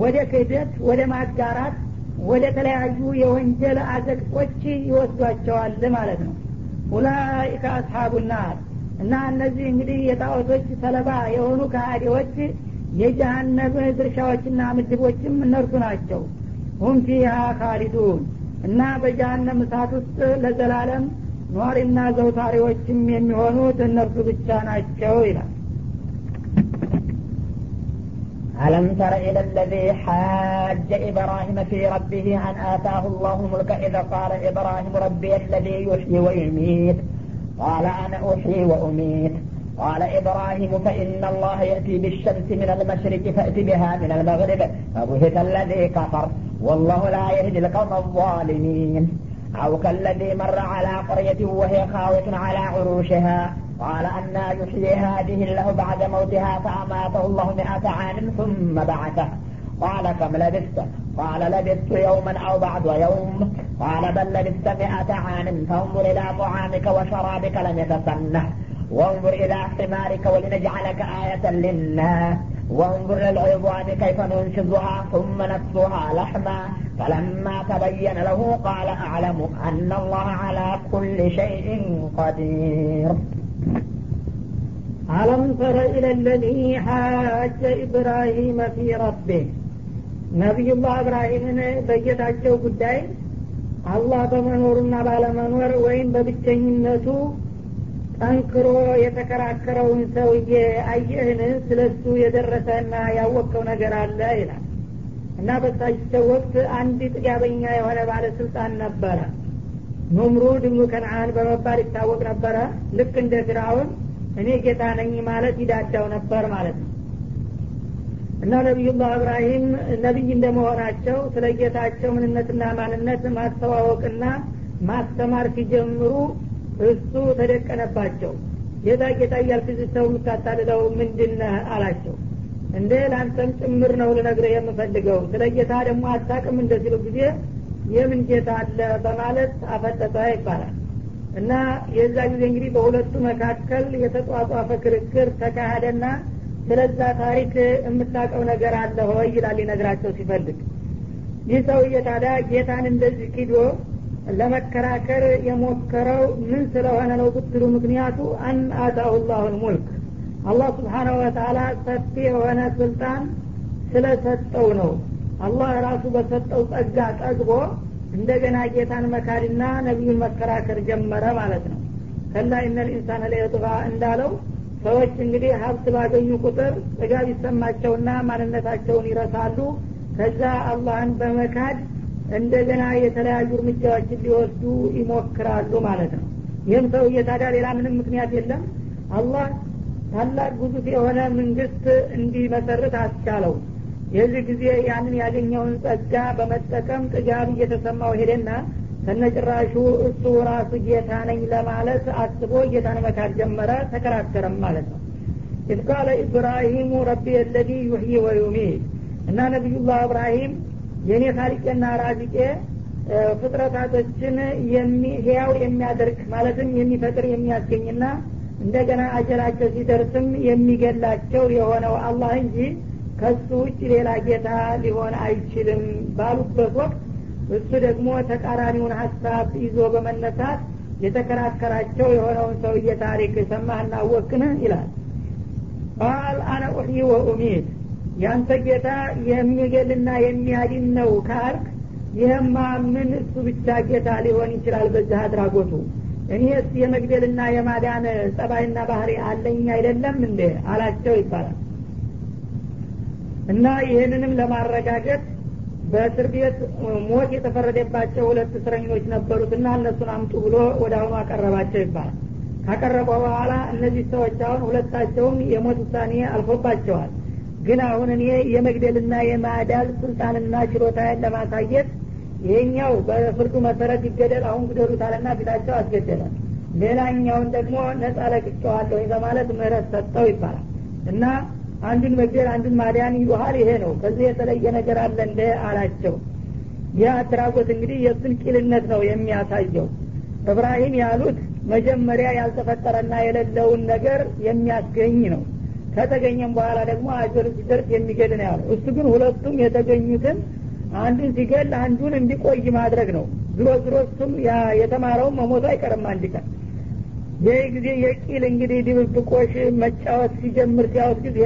ወደ ክህደት ወደ ማጋራት ወደ ተለያዩ የወንጀል አዘቅጦች ይወስዷቸዋል ማለት ነው። ኡላይከ አስሓቡ ናር እና እነዚህ እንግዲህ የጣዖቶች ሰለባ የሆኑ ከሃዲዎች የጀሃነም ድርሻዎችና ምድቦችም እነርሱ ናቸው ሁም ፊሃ ካሊዱን እና በጀሃነም እሳት ውስጥ ለዘላለም ኗሪና ዘውታሪዎችም የሚሆኑት እነርሱ ብቻ ናቸው ይላል ألم تر إلى الذي حاج إبراهيم في ربه أن آتاه الله الملك إذا قال إبراهيم ربي الذي يحيي ويميت قال أنا أحيي وأميت. قال إبراهيم فإن الله يأتي بالشمس من المشرق فأت بها من المغرب. فبهت الذي كفر. والله لا يهدي القوم الظالمين. أو كالذي مر على قرية وهي خاوية على عروشها. قال أنا يحيي هذه الله بعد موتها فأماته الله مئة عام ثم بعثه. قال كم لبثت؟ قال لبثت يوما أو بعد يوم. قال بل لبثت مئة عام فانظر إلى طعامك وشرابك لم يتسنه وانظر إلى حمارك ولنجعلك آية للناس وانظر إلى العظام كيف ننشزها ثم نكسوها لحما فلما تبين له قال أعلم أن الله على كل شيء قدير ألم تر إلى الذي حاج إبراهيم في ربه ነቢዩላህ እብራሂምን በጌታቸው ጉዳይ አላህ በመኖሩና ባለመኖር ወይም በብቸኝነቱ ጠንክሮ የተከራከረውን ሰውዬ አየህን? ስለሱ የደረሰና ያወቀው ነገር አለ ይላል። እና በሳቸው ወቅት አንድ ጥጋበኛ የሆነ ባለስልጣን ነበረ። ኑምሩድ ብኑ ከነአን በመባል ይታወቅ ነበረ። ልክ እንደ ፊራውን እኔ ጌታ ነኝ ማለት ይዳዳው ነበር ማለት ነው እና ነቢዩላህ እብራሂም ነቢይ እንደመሆናቸው ስለ ጌታቸው ምንነትና ማንነት ማስተዋወቅና ማስተማር ሲጀምሩ እሱ ተደቀነባቸው። ጌታ ጌታ እያልክ ሰው የምታታልለው ምንድን አላቸው። እንደ ለአንተም ጭምር ነው ልነግርህ የምፈልገው። ስለ ጌታ ደግሞ አታቅም እንደ ሲሉ ጊዜ የምን ጌታ አለ በማለት አፈጠጠ ይባላል። እና የዛ ጊዜ እንግዲህ በሁለቱ መካከል የተጧጧፈ ክርክር ተካሄደና ስለዛ ታሪክ የምታውቀው ነገር አለ ሆይ ይላል ሊነግራቸው ሲፈልግ። ይህ ሰውዬ ታዲያ ጌታን እንደዚህ ኪዶ ለመከራከር የሞከረው ምን ስለሆነ ነው ብትሉ ምክንያቱ አን አታሁ ላሁ ሙልክ። አላህ ስብሓናሁ ወተላ ሰፊ የሆነ ስልጣን ስለሰጠው ነው። አላህ ራሱ በሰጠው ጸጋ ጠግቦ እንደገና ጌታን መካድና ነቢዩን መከራከር ጀመረ ማለት ነው። ከላ ኢነ ልኢንሳን ለየጥቃ እንዳለው ሰዎች እንግዲህ ሀብት ባገኙ ቁጥር ጥጋብ ይሰማቸውና ማንነታቸውን ይረሳሉ። ከዛ አላህን በመካድ እንደገና የተለያዩ እርምጃዎችን ሊወስዱ ይሞክራሉ ማለት ነው። ይህም ሰውዬ ታዲያ ሌላ ምንም ምክንያት የለም። አላህ ታላቅ ግዙፍ የሆነ መንግስት እንዲመሰርት አስቻለው። የዚህ ጊዜ ያንን ያገኘውን ጸጋ በመጠቀም ጥጋብ እየተሰማው ሄደና ከነጭራሹ እሱ ራሱ ጌታ ነኝ ለማለት አስቦ ጌታን መካድ ጀመረ ተከራከረም ማለት ነው። إذ قال إبراهيم ربي الذي يحيي ويميت። እና ነቢዩላህ እብራሂም የእኔ ካሊቄና ራዚቄ ፍጥረታቶችን ህያው የሚያደርግ ማለትም የሚፈጥር የሚያስገኝና እንደገና አጀላቸው ሲደርስም የሚገላቸው የሆነው አላህ እንጂ ከሱ ውጭ ሌላ ጌታ ሊሆን አይችልም ባሉበት ወቅት እሱ ደግሞ ተቃራኒውን ሀሳብ ይዞ በመነሳት የተከራከራቸው የሆነውን ሰውዬ ታሪክ ሰማህና ወክን ይላል። ቃል አነ ኡሕይ ወኡሚት ያንተ ጌታ የሚገልና የሚያድን ነው ካልክ ይህማ ምን እሱ ብቻ ጌታ ሊሆን ይችላል በዚህ አድራጎቱ? እኔስ የመግደልና የማዳን ጸባይና ባህሪ አለኝ አይደለም እንዴ? አላቸው ይባላል። እና ይህንንም ለማረጋገጥ በእስር ቤት ሞት የተፈረደባቸው ሁለት እስረኞች ነበሩትና እነሱን አምጡ ብሎ ወደ አሁኑ አቀረባቸው ይባላል። ካቀረበ በኋላ እነዚህ ሰዎች አሁን ሁለታቸውም የሞት ውሳኔ አልፎባቸዋል። ግን አሁን እኔ የመግደልና የማዳል ስልጣንና ችሎታዬን ለማሳየት ይሄኛው በፍርዱ መሰረት ይገደል አሁን ግደሉታልና ፊታቸው አስገደለ ሌላኛውን ደግሞ ነጻ ለቅቄዋለሁ በማለት ምህረት ሰጠው ይባላል። እና አንዱን መግደል አንዱን ማዳን ይሉሃል። ይሄ ነው። ከዚህ የተለየ ነገር አለ እንደ አላቸው። ይህ አድራጎት እንግዲህ የእሱን ቂልነት ነው የሚያሳየው። እብራሂም ያሉት መጀመሪያ ያልተፈጠረና የሌለውን ነገር የሚያስገኝ ነው። ከተገኘም በኋላ ደግሞ አጀር ሲደርስ የሚገድ ነው ያለው። እሱ ግን ሁለቱም የተገኙትን አንዱን ሲገል አንዱን እንዲቆይ ማድረግ ነው። ዝሮ ዝሮ እሱም የተማረውን መሞቱ አይቀርም አንድ ቀን ይህ ጊዜ የቂል እንግዲህ ድብብቆሽ መጫወት ሲጀምር ሲያወት ጊዜ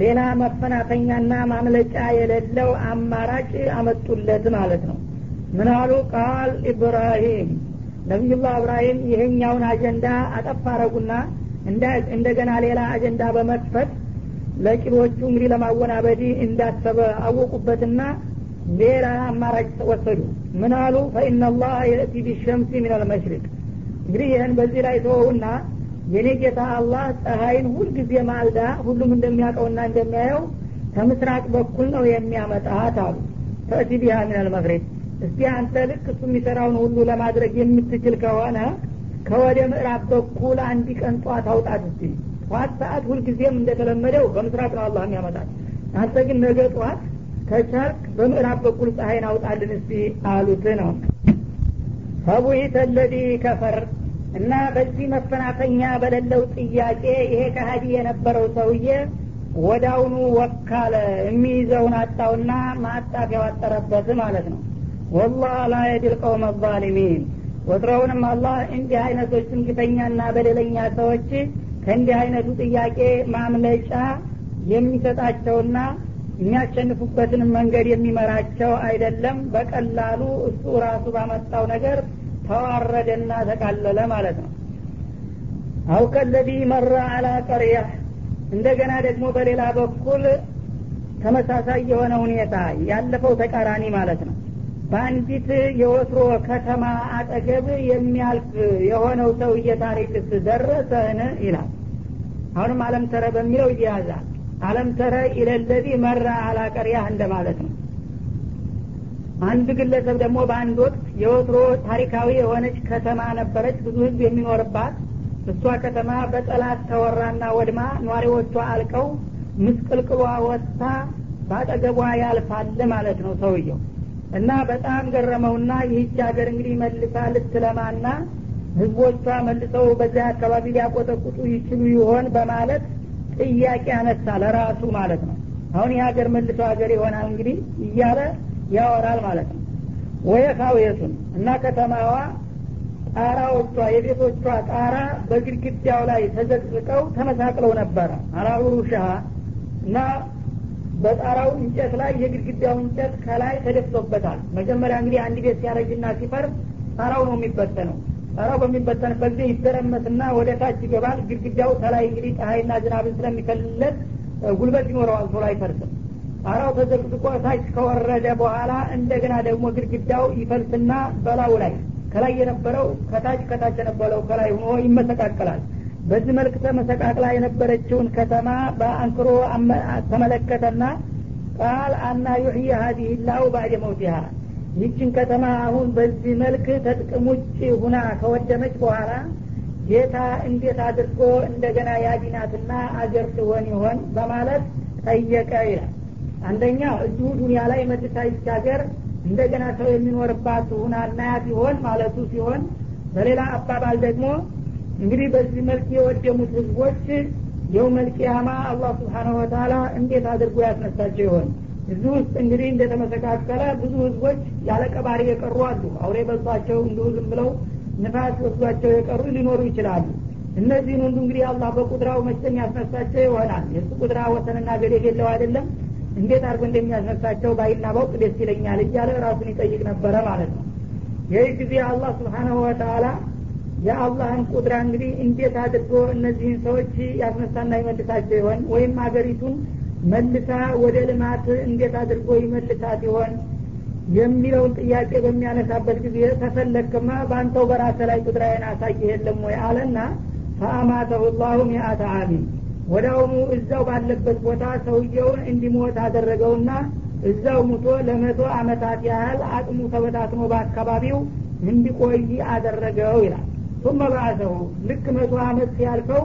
ሌላ መፈናፈኛና ማምለጫ የሌለው አማራጭ አመጡለት ማለት ነው። ምን አሉ? ቃል ኢብራሂም። ነቢዩላህ እብራሂም ይሄኛውን አጀንዳ አጠፋረጉና እንደገና ሌላ አጀንዳ በመክፈት ለቂሎቹ እንግዲህ ለማወናበዲ እንዳሰበ አወቁበትና ሌላ አማራጭ ወሰዱ። ምን አሉ? ፈኢናላህ የእቲ ቢሸምሲ ምን አልመሽሪቅ እንግዲህ ይህን በዚህ ላይ ተወውና የኔ ጌታ አላህ ፀሐይን ሁልጊዜ ማልዳ ሁሉም እንደሚያውቀውና እንደሚያየው ከምስራቅ በኩል ነው የሚያመጣት አሉ። ተእቲ ቢሃ ምን አልመግሪብ እስቲ አንተ ልክ እሱ የሚሰራውን ሁሉ ለማድረግ የምትችል ከሆነ ከወደ ምዕራብ በኩል አንድ ቀን ጧት አውጣት እስቲ። ጧት ሰዓት ሁልጊዜም እንደተለመደው በምስራቅ ነው አላህ የሚያመጣት። አንተ ግን ነገ ጧት ከቻልክ በምዕራብ በኩል ፀሐይን አውጣልን እስቲ አሉት ነው ፈቡሂተ ለዲ ከፈር እና በዚህ መፈናፈኛ በሌለው ጥያቄ ይሄ ከሀዲ የነበረው ሰውዬ ወዳውኑ ወካለ የሚይዘውን አጣውና ማጣፊያው አጠረበት ማለት ነው። ወላህ ላ የድል ቀውም አዛሊሚን ወትሮውንም አላህ እንዲህ አይነቶችን ግፈኛና በደለኛ ሰዎች ከእንዲህ አይነቱ ጥያቄ ማምለጫ የሚሰጣቸውና የሚያሸንፉበትን መንገድ የሚመራቸው አይደለም። በቀላሉ እሱ ራሱ ባመጣው ነገር ተዋረደና ተቃለለ ማለት ነው። አው ከለዚ መራ አላ ቀርያ እንደገና ደግሞ በሌላ በኩል ተመሳሳይ የሆነ ሁኔታ ያለፈው ተቃራኒ ማለት ነው። በአንዲት የወትሮ ከተማ አጠገብ የሚያልፍ የሆነው ሰውዬ ታሪክስ ደረሰን ይላል። አሁንም አለም ተረ በሚለው እያያዛል አለም ተረ ኢለለዚ መራ አላቀሪያህ እንደማለት ነው። አንድ ግለሰብ ደግሞ በአንድ ወቅት የወትሮ ታሪካዊ የሆነች ከተማ ነበረች። ብዙ ህዝብ የሚኖርባት እሷ ከተማ በጠላት ተወራና ወድማ ኗሪዎቿ አልቀው ምስቅልቅሏ ወጥታ በአጠገቧ ያልፋል ማለት ነው ሰውየው። እና በጣም ገረመውና ይህች ሀገር እንግዲህ መልሳ ልትለማና ህዝቦቿ መልሰው በዚያ አካባቢ ሊያቆጠቁጡ ይችሉ ይሆን በማለት ጥያቄ አነሳ ለራሱ ማለት ነው። አሁን የሀገር መልሶ ሀገር ይሆናል እንግዲህ እያለ ያወራል ማለት ነው። ወየካውየቱን እና ከተማዋ ጣራዎቿ የቤቶቿ ጣራ በግድግዳው ላይ ተዘቅዝቀው ተመሳቅለው ነበረ። አላሁሩ ሻሃ እና በጣራው እንጨት ላይ የግድግዳው እንጨት ከላይ ተደፍቶበታል። መጀመሪያ እንግዲህ አንድ ቤት ሲያረጅና ሲፈርስ ጣራው ነው የሚበተነው ጣራው በሚበተንበት ጊዜ ይደረመስና ወደ ታች ይገባል። ግድግዳው ከላይ እንግዲህ ፀሐይና ዝናብን ስለሚከልለት ጉልበት ይኖረዋል ቶሎ አይፈርስም። ጣራው ተዘቅዝቆ ታች ከወረደ በኋላ እንደገና ደግሞ ግድግዳው ይፈልስና በላው ላይ ከላይ የነበረው ከታች ከታች የነበረው ከላይ ሆኖ ይመሰቃቀላል። በዚህ መልክ ተመሰቃቅላ የነበረችውን ከተማ በአንክሮ ተመለከተና ቃል አና ዩሕይ ሀዲህ ላው ባዕደ መውቲሃ ይችን ከተማ አሁን በዚህ መልክ ተጥቅም ውጭ ሁና ከወደመች በኋላ ጌታ እንዴት አድርጎ እንደገና ያዲናትና አገር ትሆን ይሆን በማለት ጠየቀ ይላል። አንደኛ እዚሁ ዱኒያ ላይ መልሳ ሀገር እንደገና ሰው የሚኖርባት ሁና እናያት ይሆን ማለቱ ሲሆን በሌላ አባባል ደግሞ እንግዲህ በዚህ መልክ የወደሙት ህዝቦች የው መልቅያማ አላህ ስብሓነሁ ወተላ እንዴት አድርጎ ያስነሳቸው ይሆን እዚህ ውስጥ እንግዲህ እንደተመሰካከለ ብዙ ህዝቦች ያለ ቀባሪ የቀሩ አሉ። አውሬ በልቷቸው እንዲሁ ዝም ብለው ንፋስ ወስዷቸው የቀሩ ሊኖሩ ይችላሉ። እነዚህን ሁሉ እንግዲህ አላህ በቁድራው መቼም ያስነሳቸው ይሆናል። የእሱ ቁድራ ወሰንና ገደብ የለው አይደለም። እንዴት አድርጎ እንደሚያስነሳቸው ባይና ባውቅ ደስ ይለኛል እያለ ራሱን ይጠይቅ ነበረ ማለት ነው። ይህ ጊዜ አላህ ስብሓናሁ ወተላ የአላህን ቁድራ እንግዲህ እንዴት አድርጎ እነዚህን ሰዎች ያስነሳና ይመልሳቸው ይሆን? ወይም ሀገሪቱን መልሳ ወደ ልማት እንዴት አድርጎ ይመልሳት ይሆን የሚለውን ጥያቄ በሚያነሳበት ጊዜ ተፈለክማ በአንተው በራሰ ላይ ቁድራዬን አሳይ የለም ወይ አለና ፈአማተሁ ላሁ ሚአተ አሚን ወዳውኑ እዛው ባለበት ቦታ ሰውየውን እንዲሞት አደረገውና እዛው ሙቶ ለመቶ አመታት ያህል አቅሙ ተበታትኖ በአካባቢው እንዲቆይ አደረገው ይላል። ቱመ በአሰሁ ልክ መቶ አመት ሲያልፈው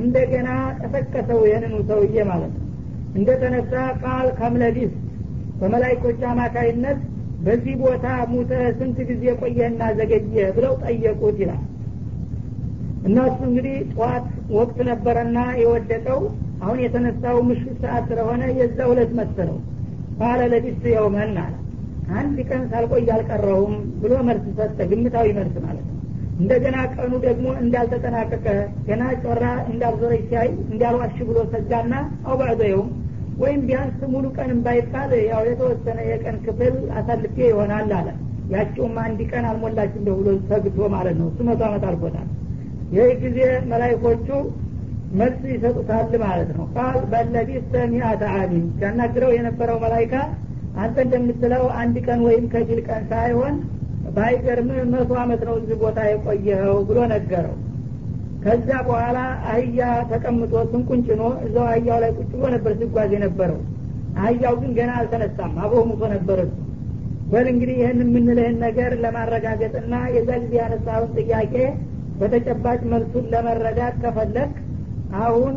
እንደገና ቀሰቀሰው ይህንኑ ሰውዬ ማለት ነው እንደተነሳ ቃል ከምለቢስ በመላይኮች አማካይነት በዚህ ቦታ ሙተ ስንት ጊዜ ቆየህና ዘገየ ብለው ጠየቁት ይላል። እነሱ እንግዲህ ጠዋት ወቅት ነበረና የወደቀው አሁን የተነሳው ምሽት ሰዓት ስለሆነ የዛ ሁለት መሰለው። ባለ ለቢስ የውመን አለ። አንድ ቀን ሳልቆይ አልቀረውም ብሎ መልስ ሰጠ። ግምታዊ መልስ ማለት ነው። እንደገና ቀኑ ደግሞ እንዳልተጠናቀቀ ገና ጮራ እንዳልዞረች ሲያይ እንዳልዋሽ ብሎ ሰጋና አውባዕዘየውም ወይም ቢያንስ ሙሉ ቀን ባይባል ያው የተወሰነ የቀን ክፍል አሳልፌ ይሆናል አለ። ያችውም አንድ ቀን አልሞላች እንደ ብሎ ሰግቶ ማለት ነው። እሱ መቶ አመት አልፎታል። ይህ ጊዜ መላይኮቹ መልስ ይሰጡታል ማለት ነው። ቃል በለቢስተ ሚአተ አሚን ሲያናግረው የነበረው መላይካ አንተ እንደምትለው አንድ ቀን ወይም ከፊል ቀን ሳይሆን ባይገርምህ መቶ አመት ነው እዚህ ቦታ የቆየኸው ብሎ ነገረው ከዛ በኋላ አህያ ተቀምጦ ስንቁን ጭኖ እዛው አህያው ላይ ቁጭ ብሎ ነበር ሲጓዝ የነበረው። አህያው ግን ገና አልተነሳም አብሮ ሙቶ ነበር እሱ። በል እንግዲህ ይህን የምንልህን ነገር ለማረጋገጥና የዛ ጊዜ ያነሳውን ጥያቄ በተጨባጭ መልሱን ለመረዳት ከፈለግ አሁን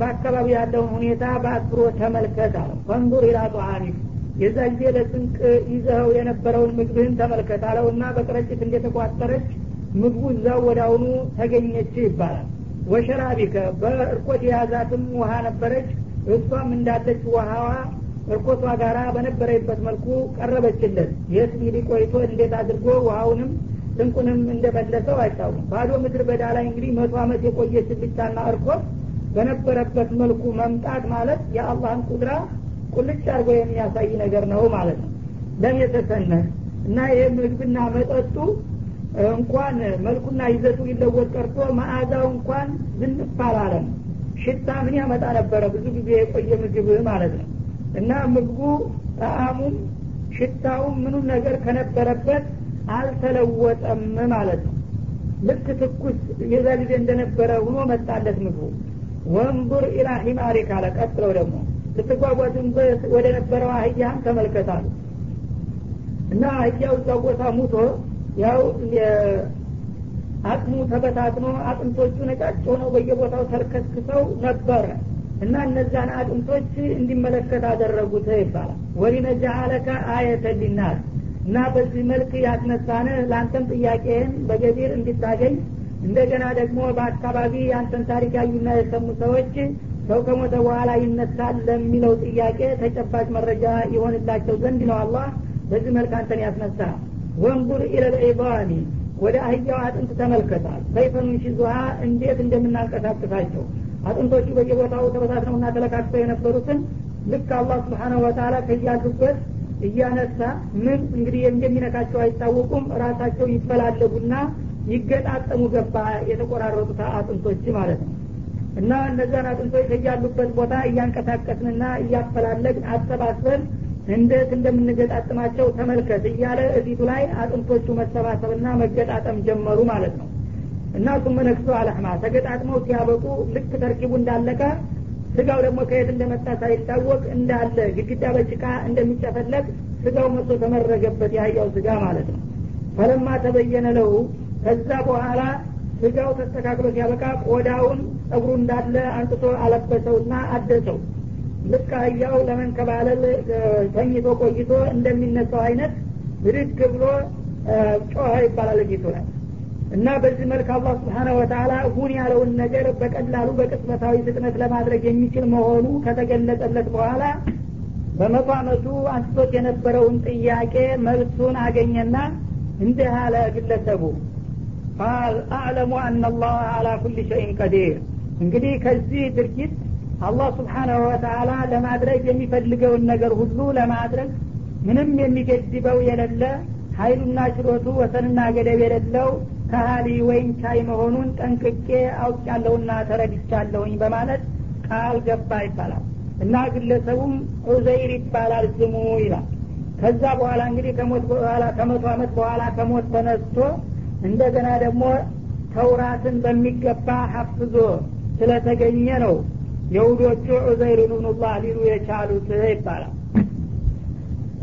በአካባቢ ያለውን ሁኔታ በአክብሮ ተመልከት አለው። ፈንዙር ኢላ ጧአሚክ የዛ ጊዜ ለስንቅ ይዘኸው የነበረውን ምግብህን ተመልከት አለው እና በቅረጭት እንደተቋጠረች ምግቡ እዛው አሁኑ ተገኘች ይባላል። ወሸራቢከ በእርኮት የያዛትም ውሃ ነበረች እሷም እንዳለች ውሃዋ እርኮቷ ጋራ በነበረበት መልኩ ቀረበችለት። የት እንግዲህ ቆይቶ እንዴት አድርጎ ውሃውንም ስንቁንም እንደመለሰው አይታወም ባዶ ምድር በዳ ላይ እንግዲህ መቶ አመት የቆየች ብቻና እርኮት በነበረበት መልኩ መምጣት ማለት የአላህን ቁድራ ቁልጭ አድርጎ የሚያሳይ ነገር ነው ማለት ነው። ለም የተሰነህ እና ይህ ምግብና መጠጡ እንኳን መልኩና ይዘቱ ሊለወጥ ቀርቶ መዓዛው እንኳን ዝንፍ ሽታ ምን ያመጣ ነበረ? ብዙ ጊዜ የቆየ ምግብ ማለት ነው። እና ምግቡ ጣዕሙም ሽታውም ምኑም ነገር ከነበረበት አልተለወጠም ማለት ነው። ልክ ትኩስ የዛ ጊዜ እንደነበረ ሁኖ መጣለት ምግቡ። ወንቡር ኢላ ሂማሪ ካለ ቀጥለው ደግሞ ልትጓጓዝን ወደ ነበረው አህያህም ተመልከታሉ እና አህያው እዛ ቦታ ሙቶ ያው አቅሙ ተበታትኖ አጥንቶቹ ነጫጭ ሆነው በየቦታው ተርከስክሰው ነበረ እና እነዛን አጥንቶች እንዲመለከት አደረጉት ይባላል። ወሊነጃአለከ አየተ ሊናስ እና በዚህ መልክ ያስነሳነ ለአንተም ጥያቄህን በገቢር እንዲታገኝ እንደገና ደግሞ በአካባቢ የአንተን ታሪክ ያዩና የሰሙ ሰዎች ሰው ከሞተ በኋላ ይነሳል ለሚለው ጥያቄ ተጨባጭ መረጃ ይሆንላቸው ዘንድ ነው አላህ በዚህ መልክ አንተን ያስነሳ ወንቡር ኢለልዒባኒ ወደ አህያው አጥንት ተመልከታል ከይፈኑ ሽዙሃ እንዴት እንደምናንቀሳቅሳቸው። አጥንቶቹ በየቦታው ተበታትነውና ተለካክተው የነበሩትን ልክ አላህ ስብሓናሁ ወተላ ከያሉበት እያነሳ ምን እንግዲህ እንደሚነካቸው አይታወቁም። ራሳቸው ይፈላለጉና ይገጣጠሙ ገባ የተቆራረጡት አጥንቶች ማለት ነው። እና እነዛን አጥንቶች ከያሉበት ቦታ እያንቀሳቀስንና እያፈላለግን አሰባስበን እንዴት እንደምንገጣጥማቸው ተመልከት እያለ እፊቱ ላይ አጥንቶቹ መሰባሰብና መገጣጠም ጀመሩ ማለት ነው። እና ሱመ ነክሶ አለህማ ተገጣጥመው ሲያበቁ ልክ ተርኪቡ እንዳለቀ ስጋው ደግሞ ከየት እንደመጣ ሳይታወቅ እንዳለ ግድግዳ በጭቃ እንደሚጨፈለቅ ስጋው መቶ ተመረገበት የአህያው ስጋ ማለት ነው። ፈለማ ተበየነ ለሁ ከዛ በኋላ ስጋው ተስተካክሎ ሲያበቃ ቆዳውን ጸጉሩ እንዳለ አንጥቶ አለበሰውና አደሰው ልክ አህያው ለመንከባለል ተኝቶ ቆይቶ እንደሚነሳው አይነት ብድግ ብሎ ጮኸ ይባላል ጌቱ ላይ እና በዚህ መልክ አላህ ስብሓነ ወተላ ሁን ያለውን ነገር በቀላሉ በቅጽበታዊ ፍጥነት ለማድረግ የሚችል መሆኑ ከተገለጸለት በኋላ በመቶ አመቱ አንስቶት የነበረውን ጥያቄ መልሱን አገኘና እንዲህ አለ ግለሰቡ። ቃል አዕለሙ አና አላህ አላ ኩል ሸይን ቀዲር. እንግዲህ ከዚህ ድርጊት አላህ ስብሓናሁ ወተላ ለማድረግ የሚፈልገውን ነገር ሁሉ ለማድረግ ምንም የሚገድበው የሌለ ሀይሉና ችሎቱ ወሰንና ገደብ የሌለው ከሀሊ ወይም ቻይ መሆኑን ጠንቅቄ አውቅያለሁና ተረድቻለሁኝ በማለት ቃል ገባ ይባላል። እና ግለሰቡም ዑዘይር ይባላል ስሙ ይላል። ከዛ በኋላ እንግዲህ ከሞት በኋላ ከመቶ አመት በኋላ ከሞት ተነስቶ እንደገና ደግሞ ተውራትን በሚገባ ሀፍዞ ስለተገኘ ነው የሁዶቹ ዑዘይር ብኑላህ ሊሉ የቻሉት ይባላል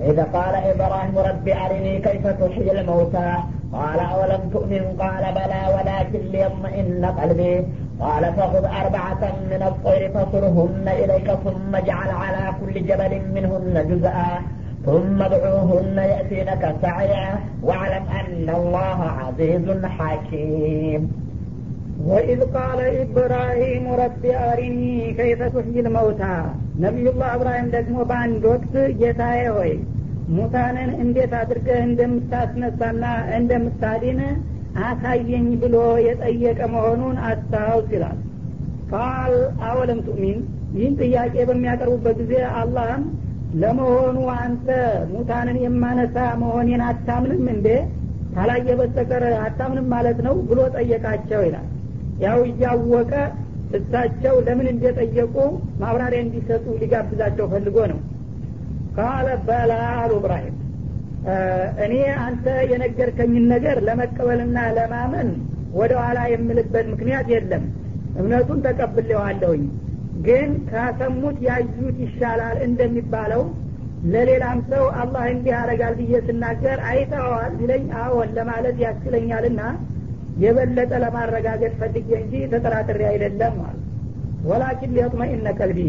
إذ قال إبراهيم رب أرني كيف تحيي الموتى قال أولم تؤمن قال بلى ولكن ليطمئن قلبي قال فخذ أربعة من الطير فصرهن إليك ثم اجعل على كل جبل منهن جزءا ثم ادعوهن يأتينك سعيا واعلم أن الله عزيز حكيم ወኢዝ ቃለ ኢብራሂሙ ረቢ አሪኒ ከይፈ ቱሕይል መውታ ነቢዩላህ እብራሂም ደግሞ በአንድ ወቅት ጌታዬ ሆይ ሙታንን እንዴት አድርገህ እንደምታስነሳና እንደምታድን አሳየኝ ብሎ የጠየቀ መሆኑን አስታውስ ይላል። ቃል አወለም ቱእሚን ይህን ጥያቄ በሚያቀርቡበት ጊዜ አላህም ለመሆኑ አንተ ሙታንን የማነሳ መሆኔን አታምንም እንዴ? ካላየ በስተቀር አታምንም ማለት ነው ብሎ ጠየቃቸው ይላል። ያው እያወቀ እሳቸው ለምን እንደጠየቁ ማብራሪያ እንዲሰጡ ሊጋብዛቸው ፈልጎ ነው። ቃለ በላ አሉ እብራሂም እኔ አንተ የነገርከኝን ነገር ለመቀበልና ለማመን ወደ ኋላ የምልበት ምክንያት የለም። እምነቱን ተቀብሌዋለሁኝ ግን ካሰሙት ያዩት ይሻላል እንደሚባለው ለሌላም ሰው አላህ እንዲህ ያደረጋል ብዬ ስናገር አይተዋል ሲለኝ አዎን ለማለት ያስችለኛልና የበለጠ ለማረጋገጥ ፈልጌ እንጂ ተጠራጥሬ አይደለም አሉ። ወላኪን ሊየጥመኢነ ቀልቢ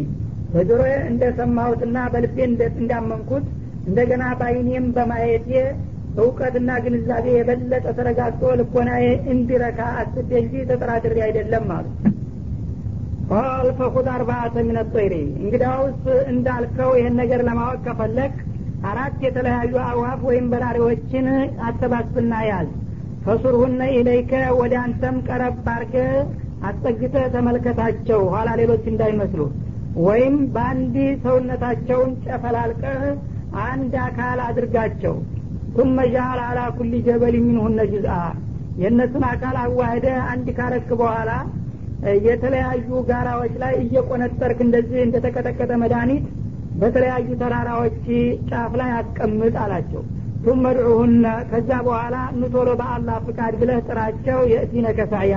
በጆሮዬ እንደሰማሁትና በልቤ እንዳመንኩት እንደገና በአይኔም በማየቴ እውቀትና ግንዛቤ የበለጠ ተረጋግጦ ልቦናዬ እንዲረካ አስቤ እንጂ ተጠራጥሬ አይደለም አሉ። ቃል ፈኹድ አርባአተ ምን ጠይሪ እንዳልከው ይህን ነገር ለማወቅ ከፈለግ አራት የተለያዩ አዋፍ ወይም በራሪዎችን አሰባስብና ያዝ ፈሱርሁነ ኢለይከ ወደ አንተም ቀረብ አርገ አስጠግተ ተመልከታቸው። ኋላ ሌሎች እንዳይመስሉ። ወይም በአንድ ሰውነታቸውን ጨፈላልቀህ አንድ አካል አድርጋቸው። ቱመ ጃል አላ ኩሊ ጀበል ሚንሁነ ጅዝአ። የእነሱን አካል አዋህደ አንድ ካረክ በኋላ የተለያዩ ጋራዎች ላይ እየቆነጠርክ እንደዚህ እንደተቀጠቀጠ መድኃኒት በተለያዩ ተራራዎች ጫፍ ላይ አስቀምጥ አላቸው ቱመ ድዑሁነ ከዛ በኋላ ንቶሎ በአላህ ፍቃድ ብለህ ጥራቸው የእቲነ ከሳያ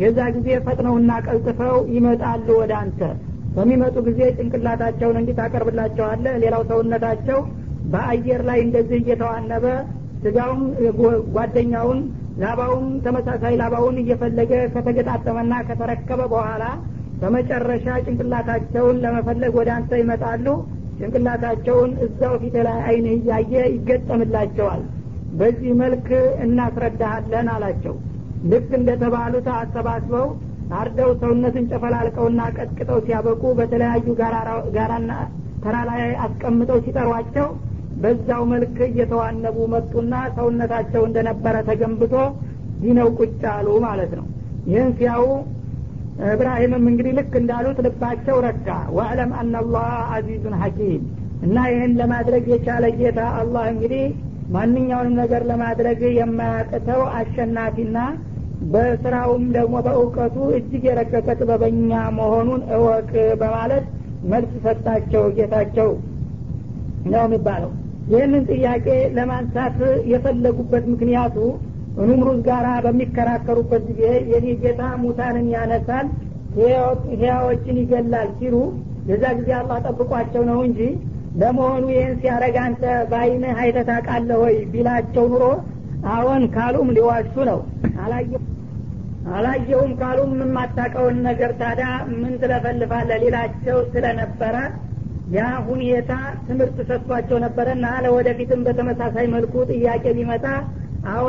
የዛ ጊዜ ፈጥነውና ቀልጥፈው ይመጣሉ ወደ አንተ። በሚመጡ ጊዜ ጭንቅላታቸውን እንዲህ ታቀርብላቸዋለህ። ሌላው ሰውነታቸው በአየር ላይ እንደዚህ እየተዋነበ ስጋውም ጓደኛውን ላባውን ተመሳሳይ ላባውን እየፈለገ ከተገጣጠመና ከተረከበ በኋላ በመጨረሻ ጭንቅላታቸውን ለመፈለግ ወደ አንተ ይመጣሉ ጭንቅላታቸውን እዛው ፊት ላይ አይን እያየ ይገጠምላቸዋል። በዚህ መልክ እናስረዳሃለን አላቸው። ልክ እንደተባሉት አሰባስበው አርደው ሰውነትን ጨፈላልቀውና ቀጥቅጠው ሲያበቁ በተለያዩ ጋራና ተራ ላይ አስቀምጠው ሲጠሯቸው በዛው መልክ እየተዋነቡ መጡና ሰውነታቸው እንደነበረ ተገንብቶ ዲነው ቁጭ አሉ ማለት ነው። ይህን ሲያው እብራሂምም እንግዲህ ልክ እንዳሉት ልባቸው ረካ። ወዕለም አናላህ አዚዙን ሐኪም። እና ይህን ለማድረግ የቻለ ጌታ አላህ እንግዲህ ማንኛውንም ነገር ለማድረግ የማያቅተው አሸናፊና በስራውም ደግሞ በእውቀቱ እጅግ የረቀቀ ጥበበኛ መሆኑን እወቅ በማለት መልስ ሰጣቸው ጌታቸው ነው የሚባለው። ይህንን ጥያቄ ለማንሳት የፈለጉበት ምክንያቱ ኑምሩዝ ጋራ በሚከራከሩበት ጊዜ የኔ ጌታ ሙታንን ያነሳል ህያዎችን ይገላል ሲሉ የዛ ጊዜ አላህ ጠብቋቸው ነው እንጂ ለመሆኑ ይህን ሲያረግ አንተ በአይንህ አይተህ ታውቃለህ ወይ ቢላቸው ኑሮ አዎን ካሉም ሊዋሹ ነው። አላየውም ካሉም የማታቀውን ነገር ታዲያ ምን ትለፈልፋለህ ሊላቸው ስለነበረ ያ ሁኔታ ትምህርት ሰጥቷቸው ነበረና ለወደፊትም በተመሳሳይ መልኩ ጥያቄ ቢመጣ አዎን